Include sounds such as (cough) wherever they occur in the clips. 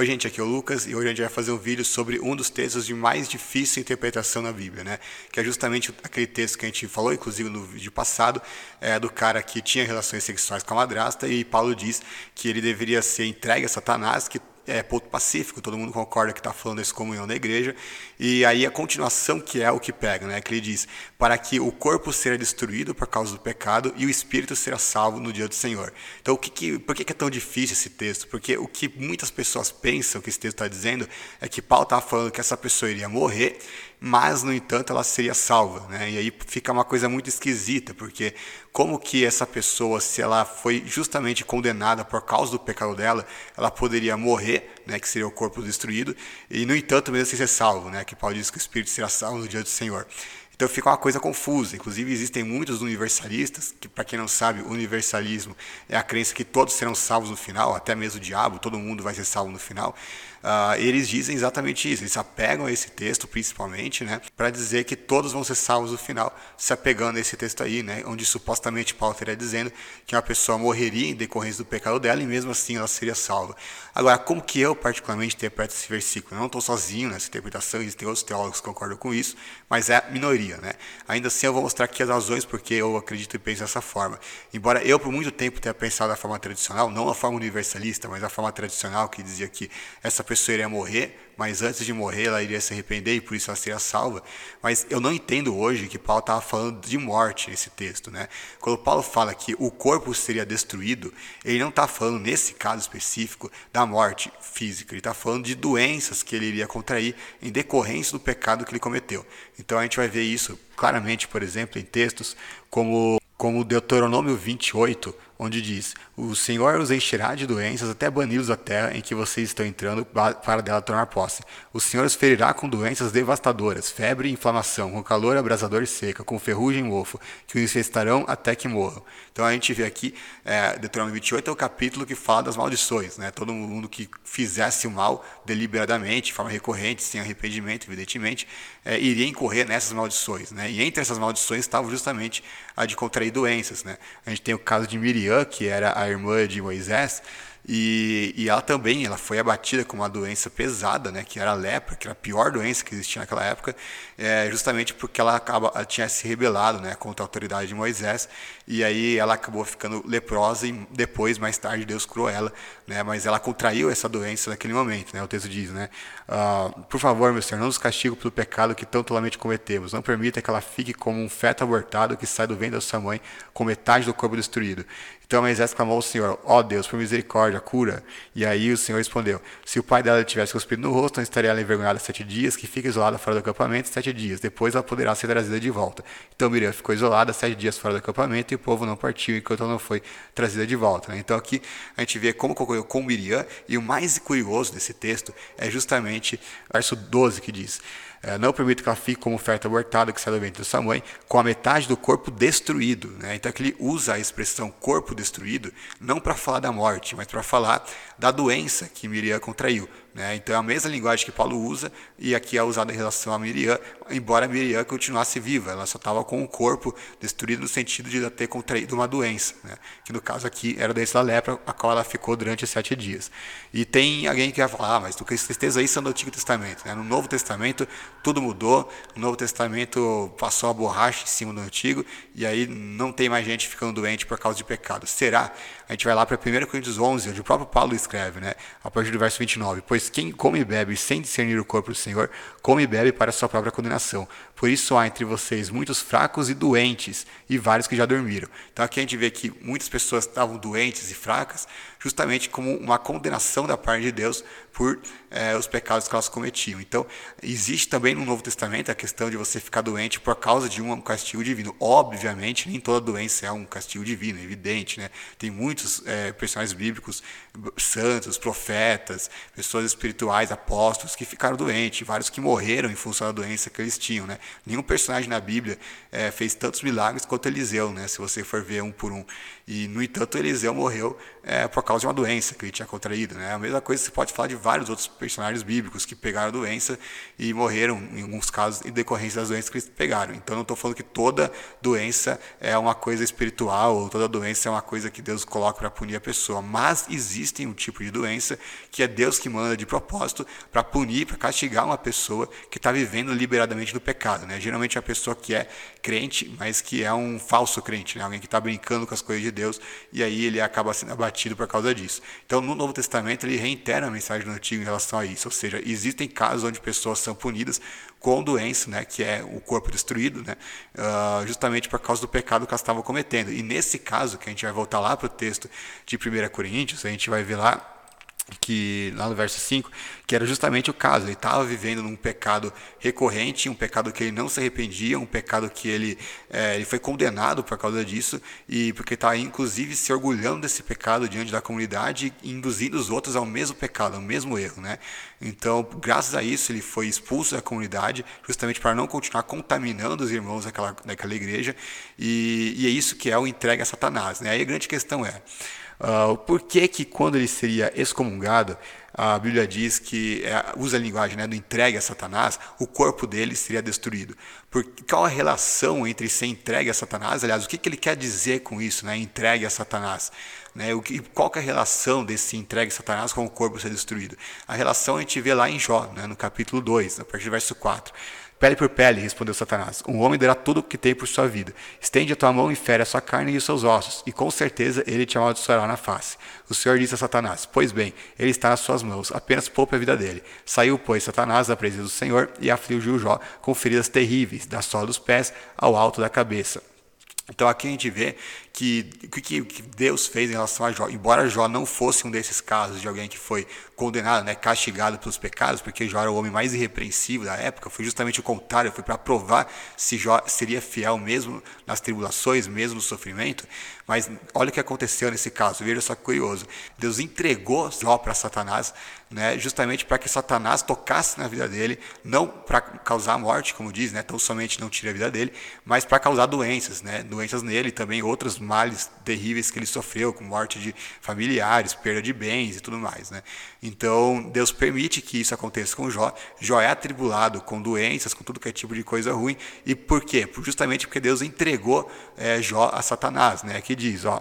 Oi, gente, aqui é o Lucas e hoje a gente vai fazer um vídeo sobre um dos textos de mais difícil interpretação na Bíblia, né? Que é justamente aquele texto que a gente falou, inclusive no vídeo passado, é, do cara que tinha relações sexuais com a madrasta e Paulo diz que ele deveria ser entregue a Satanás, que é, ponto pacífico, todo mundo concorda que está falando desse comunhão da igreja, e aí a continuação que é o que pega, né, que ele diz, para que o corpo seja destruído por causa do pecado e o espírito será salvo no dia do Senhor. Então, o que, que por que, que é tão difícil esse texto? Porque o que muitas pessoas pensam que esse texto está dizendo é que Paulo está falando que essa pessoa iria morrer, mas, no entanto, ela seria salva, né, e aí fica uma coisa muito esquisita, porque como que essa pessoa, se ela foi justamente condenada por causa do pecado dela, ela poderia morrer, né, que seria o corpo destruído, e no entanto mesmo assim ser salvo, né, que Paulo diz que o espírito será salvo no dia do Senhor. Então fica uma coisa confusa. Inclusive existem muitos universalistas, que para quem não sabe, universalismo é a crença que todos serão salvos no final, até mesmo o diabo, todo mundo vai ser salvo no final. Uh, eles dizem exatamente isso, eles se apegam a esse texto principalmente, né, para dizer que todos vão ser salvos no final, se apegando a esse texto aí, né, onde supostamente Paulo estaria dizendo que uma pessoa morreria em decorrência do pecado dela e mesmo assim ela seria salva. Agora, como que eu particularmente interpreto esse versículo? Eu não estou sozinho nessa interpretação, existem outros teólogos que concordam com isso, mas é a minoria, né? Ainda assim, eu vou mostrar aqui as razões porque eu acredito e penso dessa forma. Embora eu por muito tempo tenha pensado da forma tradicional, não a forma universalista, mas a forma tradicional que dizia que essa pessoa iria morrer mas antes de morrer ela iria se arrepender e por isso ela seria salva. Mas eu não entendo hoje que Paulo estava falando de morte nesse texto. Né? Quando Paulo fala que o corpo seria destruído, ele não está falando, nesse caso específico, da morte física, ele está falando de doenças que ele iria contrair em decorrência do pecado que ele cometeu. Então a gente vai ver isso claramente, por exemplo, em textos como, como Deuteronômio 28, onde diz: O Senhor os encherá de doenças até bani-los da terra em que vocês estão entrando para dela tornar posse. O Senhor os ferirá com doenças devastadoras, febre e inflamação, com calor abrasador e seca, com ferrugem e mofo, que os infestarão até que morram. Então a gente vê aqui, é, Deuteronômio 28 é o capítulo que fala das maldições. Né? Todo mundo que fizesse o mal deliberadamente, de forma recorrente, sem arrependimento, evidentemente, é, iria incorrer nessas maldições. Né? E entre essas maldições estava justamente a de contrair doenças. Né? A gente tem o caso de Miriam, que era a irmã de Moisés, e, e ela também ela foi abatida com uma doença pesada, né, que era a lepra, que era a pior doença que existia naquela época, é, justamente porque ela, acaba, ela tinha se rebelado né, contra a autoridade de Moisés, e aí ela acabou ficando leprosa e depois, mais tarde, Deus curou ela, né, mas ela contraiu essa doença naquele momento, né, o texto diz, né, uh, por favor, meu Senhor, não nos castigue pelo pecado que tão tolamente cometemos, não permita que ela fique como um feto abortado que sai do ventre da sua mãe com metade do corpo destruído. Então Moisés clamou ao Senhor, ó oh Deus, por misericórdia, cura. E aí o Senhor respondeu, se o pai dela tivesse cuspido no rosto, não estaria ela envergonhada sete dias, que fica isolada fora do acampamento sete dias. Depois ela poderá ser trazida de volta. Então Miriam ficou isolada sete dias fora do acampamento e o povo não partiu enquanto ela não foi trazida de volta. Né? Então aqui a gente vê como ocorreu com Miriam, e o mais curioso desse texto é justamente o verso 12 que diz, é, não permito que ela fique como oferta abortada que sai do ventre da sua mãe, com a metade do corpo destruído. Né? Então aqui ele usa a expressão corpo destruído não para falar da morte, mas para falar da doença que Miriam contraiu. Né? Então é a mesma linguagem que Paulo usa e aqui é usada em relação a Miriam, embora Miriam continuasse viva, ela só estava com o corpo destruído no sentido de ter contraído uma doença, né? que no caso aqui era a doença da lepra, a qual ela ficou durante sete dias. E tem alguém que vai falar, ah, mas tu tristeza isso é no Antigo Testamento. Né? No Novo Testamento tudo mudou, no Novo Testamento passou a borracha em cima do Antigo e aí não tem mais gente ficando doente por causa de pecado. Será? A gente vai lá para 1 Coríntios 11, onde o próprio Paulo escreve, né? a partir do verso 29, pois quem come e bebe sem discernir o corpo do Senhor, come e bebe para sua própria condenação. Por isso há entre vocês muitos fracos e doentes, e vários que já dormiram. Então aqui a gente vê que muitas pessoas estavam doentes e fracas, justamente como uma condenação da parte de Deus por é, os pecados que elas cometiam. Então, existe também no Novo Testamento a questão de você ficar doente por causa de um castigo divino. Obviamente, nem toda doença é um castigo divino, é evidente. Né? Tem muitos é, personagens bíblicos, santos, profetas, pessoas espirituais, apóstolos, que ficaram doentes, vários que morreram em função da doença que eles tinham. Né? Nenhum personagem na Bíblia é, fez tantos milagres quanto Eliseu, né? se você for ver um por um. E, no entanto, Eliseu morreu por causa de uma doença que ele tinha contraído. Né? A mesma coisa você pode falar de vários outros personagens bíblicos que pegaram a doença e morreram, em alguns casos, em decorrência das doenças que eles pegaram. Então, não estou falando que toda doença é uma coisa espiritual ou toda doença é uma coisa que Deus coloca para punir a pessoa. Mas existem um tipo de doença que é Deus que manda de propósito para punir, para castigar uma pessoa que está vivendo liberadamente do pecado. Né? Geralmente é a pessoa que é crente, mas que é um falso crente, né? alguém que está brincando com as coisas de Deus e aí ele acaba sendo abatido por causa disso. Então, no Novo Testamento, ele reitera a mensagem do Antigo em relação a isso, ou seja, existem casos onde pessoas são punidas com doença, né, que é o corpo destruído, né, uh, justamente por causa do pecado que elas estavam cometendo. E nesse caso, que a gente vai voltar lá para o texto de 1 Coríntios, a gente vai ver lá que lá no verso 5, que era justamente o caso, ele estava vivendo num pecado recorrente, um pecado que ele não se arrependia, um pecado que ele, é, ele foi condenado por causa disso, e porque estava inclusive se orgulhando desse pecado diante da comunidade induzindo os outros ao mesmo pecado, ao mesmo erro. Né? Então, graças a isso, ele foi expulso da comunidade, justamente para não continuar contaminando os irmãos daquela, daquela igreja, e, e é isso que é o entregue a Satanás. Né? Aí a grande questão é, Uh, por que que quando ele seria excomungado, a Bíblia diz que é, usa a linguagem né, do entregue a Satanás, o corpo dele seria destruído. Por, qual a relação entre ser entregue a Satanás? Aliás, o que, que ele quer dizer com isso, né, entregue a Satanás? Né, o que, qual que é a relação desse entregue a Satanás com o corpo ser destruído? A relação a gente vê lá em Jó, né, no capítulo 2, a partir do verso 4. Pele por pele, respondeu Satanás. Um homem dará tudo o que tem por sua vida. Estende a tua mão e fere a sua carne e os seus ossos, e com certeza ele te amaldiçoará na face. O Senhor disse a Satanás: Pois bem, ele está nas suas mãos, apenas poupe a vida dele. Saiu, pois, Satanás da presença do Senhor e afligiu Jó com feridas terríveis, da sola dos pés ao alto da cabeça. Então aqui a gente vê que que, que, Deus fez em relação a Jó. Embora Jó não fosse um desses casos de alguém que foi condenado, né, castigado pelos pecados, porque Jó era o homem mais irrepreensível da época, foi justamente o contrário, foi para provar se Jó seria fiel mesmo nas tribulações, mesmo no sofrimento. Mas olha o que aconteceu nesse caso, veja só que curioso. Deus entregou Jó para Satanás, né, justamente para que Satanás tocasse na vida dele, não para causar morte, como diz, né, tão somente não tira a vida dele, mas para causar doenças, né, doenças nele e também outros males terríveis que ele sofreu, com morte de familiares, perda de bens e tudo mais. Né? Então, Deus permite que isso aconteça com Jó. Jó é atribulado com doenças, com tudo que é tipo de coisa ruim. E por quê? Justamente porque Deus entregou é, Jó a Satanás, né? que diz, ó,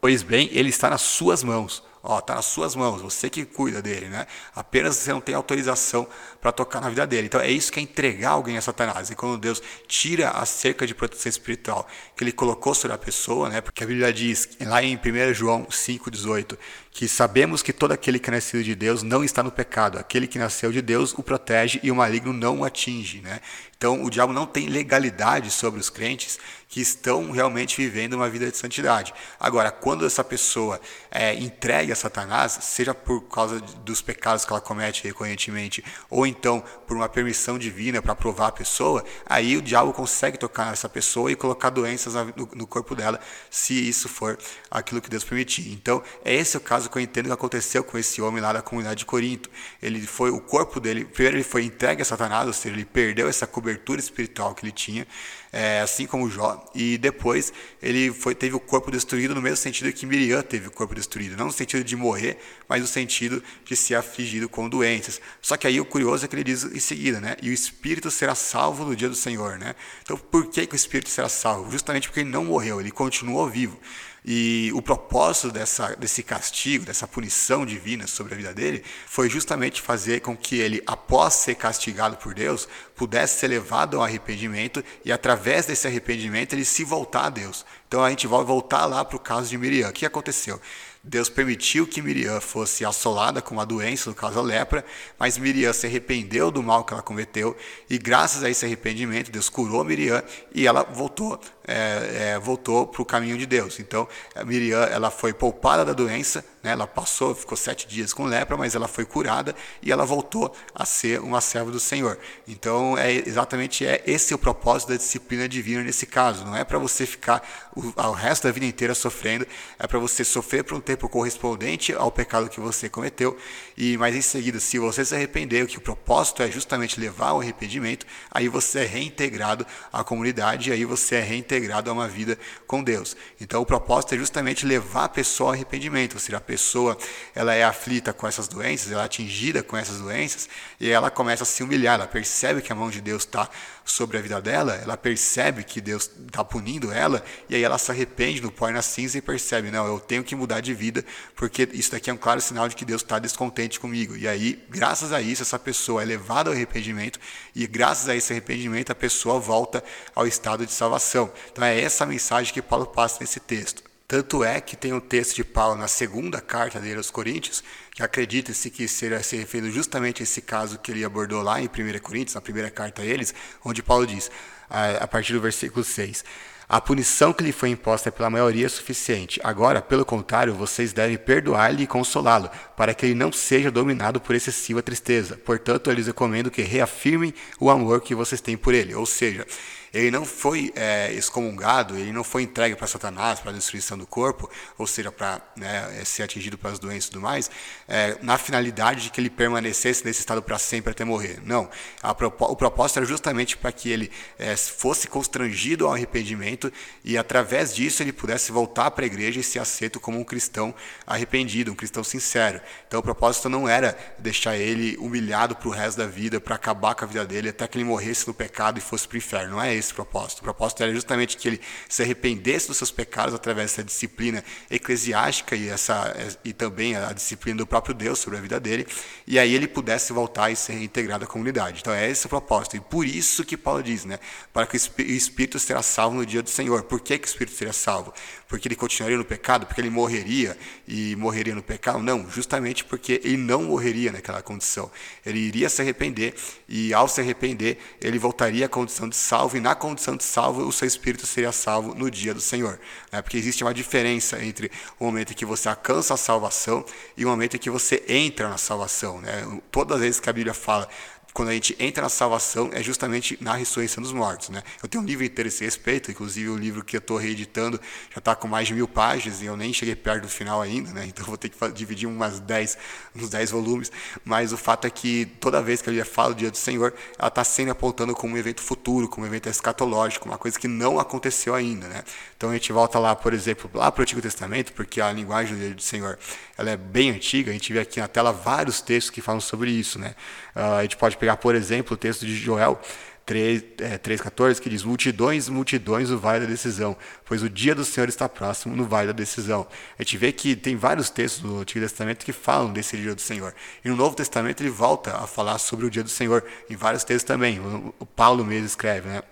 pois bem, ele está nas suas mãos Ó, tá nas suas mãos, você que cuida dele, né? Apenas você não tem autorização para tocar na vida dele. Então é isso que é entregar alguém a Satanás. E quando Deus tira a cerca de proteção espiritual que ele colocou sobre a pessoa, né? Porque a Bíblia diz lá em 1 João 5:18 que sabemos que todo aquele que é nascido de Deus não está no pecado. Aquele que nasceu de Deus o protege e o maligno não o atinge, né? Então o diabo não tem legalidade sobre os crentes que estão realmente vivendo uma vida de santidade. Agora, quando essa pessoa é entregue a Satanás, seja por causa dos pecados que ela comete recorrentemente, ou então por uma permissão divina para provar a pessoa, aí o diabo consegue tocar nessa pessoa e colocar doenças no, no corpo dela, se isso for aquilo que Deus permitir. Então, é esse o caso que eu entendo que aconteceu com esse homem lá da comunidade de Corinto. Ele foi, o corpo dele, primeiro ele foi entregue a Satanás, ou seja, ele perdeu essa cobertura espiritual que ele tinha, é, assim como Jó, e depois ele foi, teve o corpo destruído no mesmo sentido que Miriam teve o corpo destruído, não no sentido de morrer, mas no sentido de ser afligido com doenças. Só que aí o curioso é que ele diz em seguida, né? E o espírito será salvo no dia do Senhor, né? Então por que, que o espírito será salvo? Justamente porque ele não morreu, ele continuou vivo. E o propósito dessa, desse castigo, dessa punição divina sobre a vida dele, foi justamente fazer com que ele, após ser castigado por Deus, pudesse ser levado ao arrependimento e, através desse arrependimento, ele se voltar a Deus. Então a gente vai voltar lá para o caso de Miriam. O que aconteceu? Deus permitiu que Miriam fosse assolada com uma doença, no caso a lepra, mas Miriam se arrependeu do mal que ela cometeu e graças a esse arrependimento Deus curou Miriam e ela voltou é, é, voltou para o caminho de Deus. Então Miriam ela foi poupada da doença, né? ela passou, ficou sete dias com lepra, mas ela foi curada e ela voltou a ser uma serva do Senhor. Então é exatamente é esse o propósito da disciplina divina nesse caso. Não é para você ficar o, o resto da vida inteira sofrendo, é para você sofrer por um tempo correspondente ao pecado que você cometeu, e mas em seguida, se você se arrepender, que o propósito é justamente levar ao arrependimento, aí você é reintegrado à comunidade, aí você é reintegrado reintegrado a uma vida com Deus. Então o propósito é justamente levar a pessoa ao arrependimento, ou seja, a pessoa ela é aflita com essas doenças, ela é atingida com essas doenças e ela começa a se humilhar, ela percebe que a mão de Deus está sobre a vida dela, ela percebe que Deus está punindo ela, e aí ela se arrepende no pó e na cinza e percebe, não, eu tenho que mudar de vida, porque isso daqui é um claro sinal de que Deus está descontente comigo. E aí, graças a isso, essa pessoa é levada ao arrependimento, e graças a esse arrependimento, a pessoa volta ao estado de salvação. Então é essa a mensagem que Paulo passa nesse texto. Tanto é que tem um texto de Paulo na segunda carta dele aos Coríntios, que acredita-se que será se referindo justamente a esse caso que ele abordou lá em 1 Coríntios, na primeira carta a eles, onde Paulo diz, a, partir do versículo 6. A punição que lhe foi imposta pela maioria é suficiente. Agora, pelo contrário, vocês devem perdoar-lhe e consolá-lo, para que ele não seja dominado por excessiva tristeza. Portanto, eu lhes recomendo que reafirmem o amor que vocês têm por ele. Ou seja, ele não foi é, excomungado, ele não foi entregue para Satanás, para a destruição do corpo, ou seja, para né, é, ser atingido pelas doenças e tudo mais, é, na finalidade de que ele permanecesse nesse estado para sempre até morrer. Não. A, o propósito era justamente para que ele é, fosse constrangido ao arrependimento e, através disso, ele pudesse voltar para a igreja e ser aceito como um cristão arrependido, um cristão sincero. Então, o propósito não era deixar ele humilhado para o resto da vida, para acabar com a vida dele, até que ele morresse no pecado e fosse para o inferno. Não é esse propósito. O propósito era justamente que ele se arrependesse dos seus pecados através dessa disciplina eclesiástica e, essa, e também a disciplina do próprio Deus sobre a vida dele, e aí ele pudesse voltar e ser reintegrado à comunidade. Então é esse o propósito. E por isso que Paulo diz, né? Para que o Espírito será salvo no dia do Senhor. Por que, que o Espírito seria salvo? Porque ele continuaria no pecado? Porque ele morreria e morreria no pecado? Não, justamente porque ele não morreria naquela condição. Ele iria se arrepender e ao se arrepender, ele voltaria à condição de salvo e na na condição de salvo, o seu espírito seria salvo no dia do Senhor. Né? Porque existe uma diferença entre o momento em que você alcança a salvação e o momento em que você entra na salvação. Né? Todas as vezes que a Bíblia fala quando a gente entra na salvação, é justamente na ressurreição dos mortos. Né? Eu tenho um livro inteiro a esse respeito, inclusive o livro que eu estou reeditando já está com mais de mil páginas e eu nem cheguei perto do final ainda, né? (laughs) então vou ter que dividir umas 10, uns 10 volumes. Mas o fato é que toda vez que a Bíblia fala do dia do Senhor, ela está sempre apontando como um evento futuro, como um evento escatológico, uma coisa que não aconteceu ainda. Né? Então a gente volta lá, por exemplo, lá para o Antigo Testamento, porque a linguagem do dia do Senhor ela é bem antiga, a gente vê aqui na tela vários textos que falam sobre isso. Né? Uh, a gente pode pegar, por exemplo, o texto de Joel 3,14, é, que diz: Multidões, multidões, o vale da decisão, pois o dia do Senhor está próximo no vale da decisão. A gente vê que tem vários textos do Antigo Testamento que falam desse dia do Senhor. E no Novo Testamento ele volta a falar sobre o dia do Senhor, em vários textos também. O Paulo mesmo escreve, né?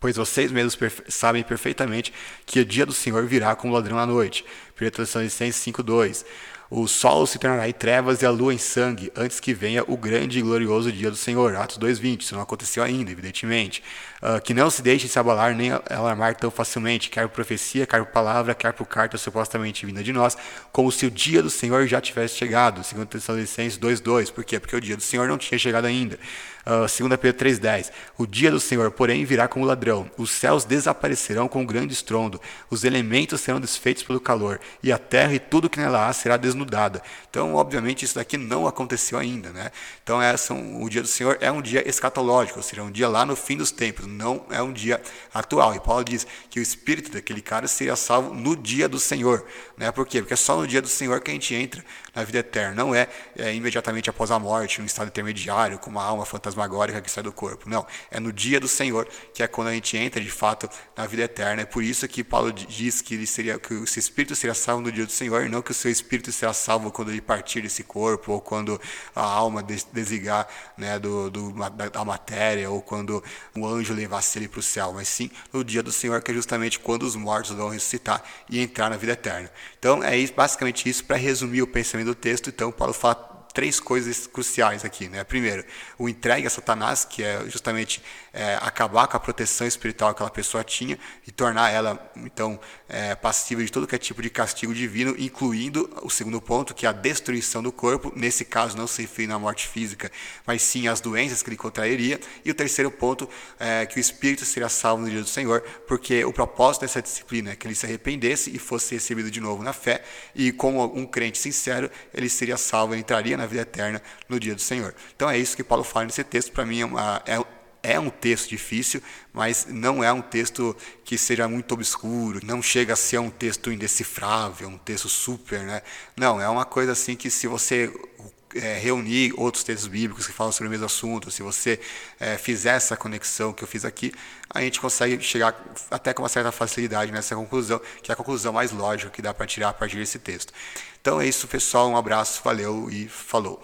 Pois vocês mesmos perfe sabem perfeitamente que o dia do Senhor virá como ladrão à noite. 1 Tessalonicenses 5,2 o sol se tornará em trevas e a lua em sangue, antes que venha o grande e glorioso dia do Senhor. Atos 2,20. Isso não aconteceu ainda, evidentemente. Uh, que não se deixe se abalar nem alarmar tão facilmente, quer por profecia, quer por palavra, quer por carta supostamente vinda de nós, como se o dia do Senhor já tivesse chegado. Segundo Tessalonicenses 2,2. Por quê? Porque o dia do Senhor não tinha chegado ainda. Uh, 2 Pedro 3,10 O dia do Senhor, porém, virá como ladrão. Os céus desaparecerão com um grande estrondo, os elementos serão desfeitos pelo calor, e a terra e tudo que nela há será desnudada. Então, obviamente, isso daqui não aconteceu ainda. Né? Então, essa, o dia do Senhor é um dia escatológico, ou seja, um dia lá no fim dos tempos, não é um dia atual. E Paulo diz que o espírito daquele cara seria salvo no dia do Senhor. Né? Por quê? Porque é só no dia do Senhor que a gente entra na vida eterna. Não é, é imediatamente após a morte, num estado intermediário, com uma alma fantasmagórica que sai do corpo. Não. É no dia do Senhor, que é quando a gente entra de fato na vida eterna. É por isso que Paulo diz que, ele seria, que o seu espírito seria salvo no dia do Senhor, e não que o seu espírito será salvo quando ele partir desse corpo, ou quando a alma desligar né, do, do, da, da matéria, ou quando o anjo levasse ele para o céu. Mas sim no dia do Senhor, que é justamente quando os mortos vão ressuscitar e entrar na vida eterna. Então, é basicamente isso para resumir o pensamento do texto. Então, Paulo fala três coisas cruciais aqui. Né? Primeiro, o entregue a Satanás, que é justamente é, acabar com a proteção espiritual que aquela pessoa tinha e tornar ela, então, é, de todo que é tipo de castigo divino, incluindo o segundo ponto, que é a destruição do corpo, nesse caso não se refere à morte física, mas sim às doenças que ele contrairia. E o terceiro ponto é que o espírito seria salvo no dia do Senhor, porque o propósito dessa disciplina é que ele se arrependesse e fosse recebido de novo na fé, e como um crente sincero, ele seria salvo, ele entraria na vida eterna no dia do Senhor. Então é isso que Paulo fala nesse texto, para mim é, uma, é é um texto difícil, mas não é um texto que seja muito obscuro, não chega a ser um texto indecifrável, um texto super, né? Não, é uma coisa assim que se você é, reunir outros textos bíblicos que falam sobre o mesmo assunto, se você é, fizer essa conexão que eu fiz aqui, a gente consegue chegar até com uma certa facilidade nessa conclusão, que é a conclusão mais lógica que dá para tirar a partir desse texto. Então é isso, pessoal. Um abraço, valeu e falou.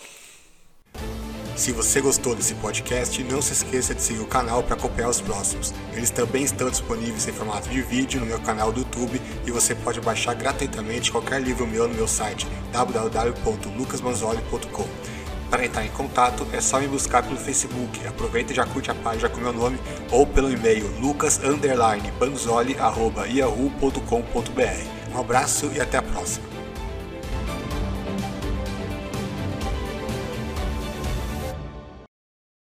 Se você gostou desse podcast, não se esqueça de seguir o canal para acompanhar os próximos. Eles também estão disponíveis em formato de vídeo no meu canal do YouTube e você pode baixar gratuitamente qualquer livro meu no meu site www.lucasmanzoli.com. Para entrar em contato é só me buscar pelo Facebook, aproveita e já curte a página com meu nome ou pelo e-mail lucas_banzoli@yahoo.com.br. Um abraço e até a próxima.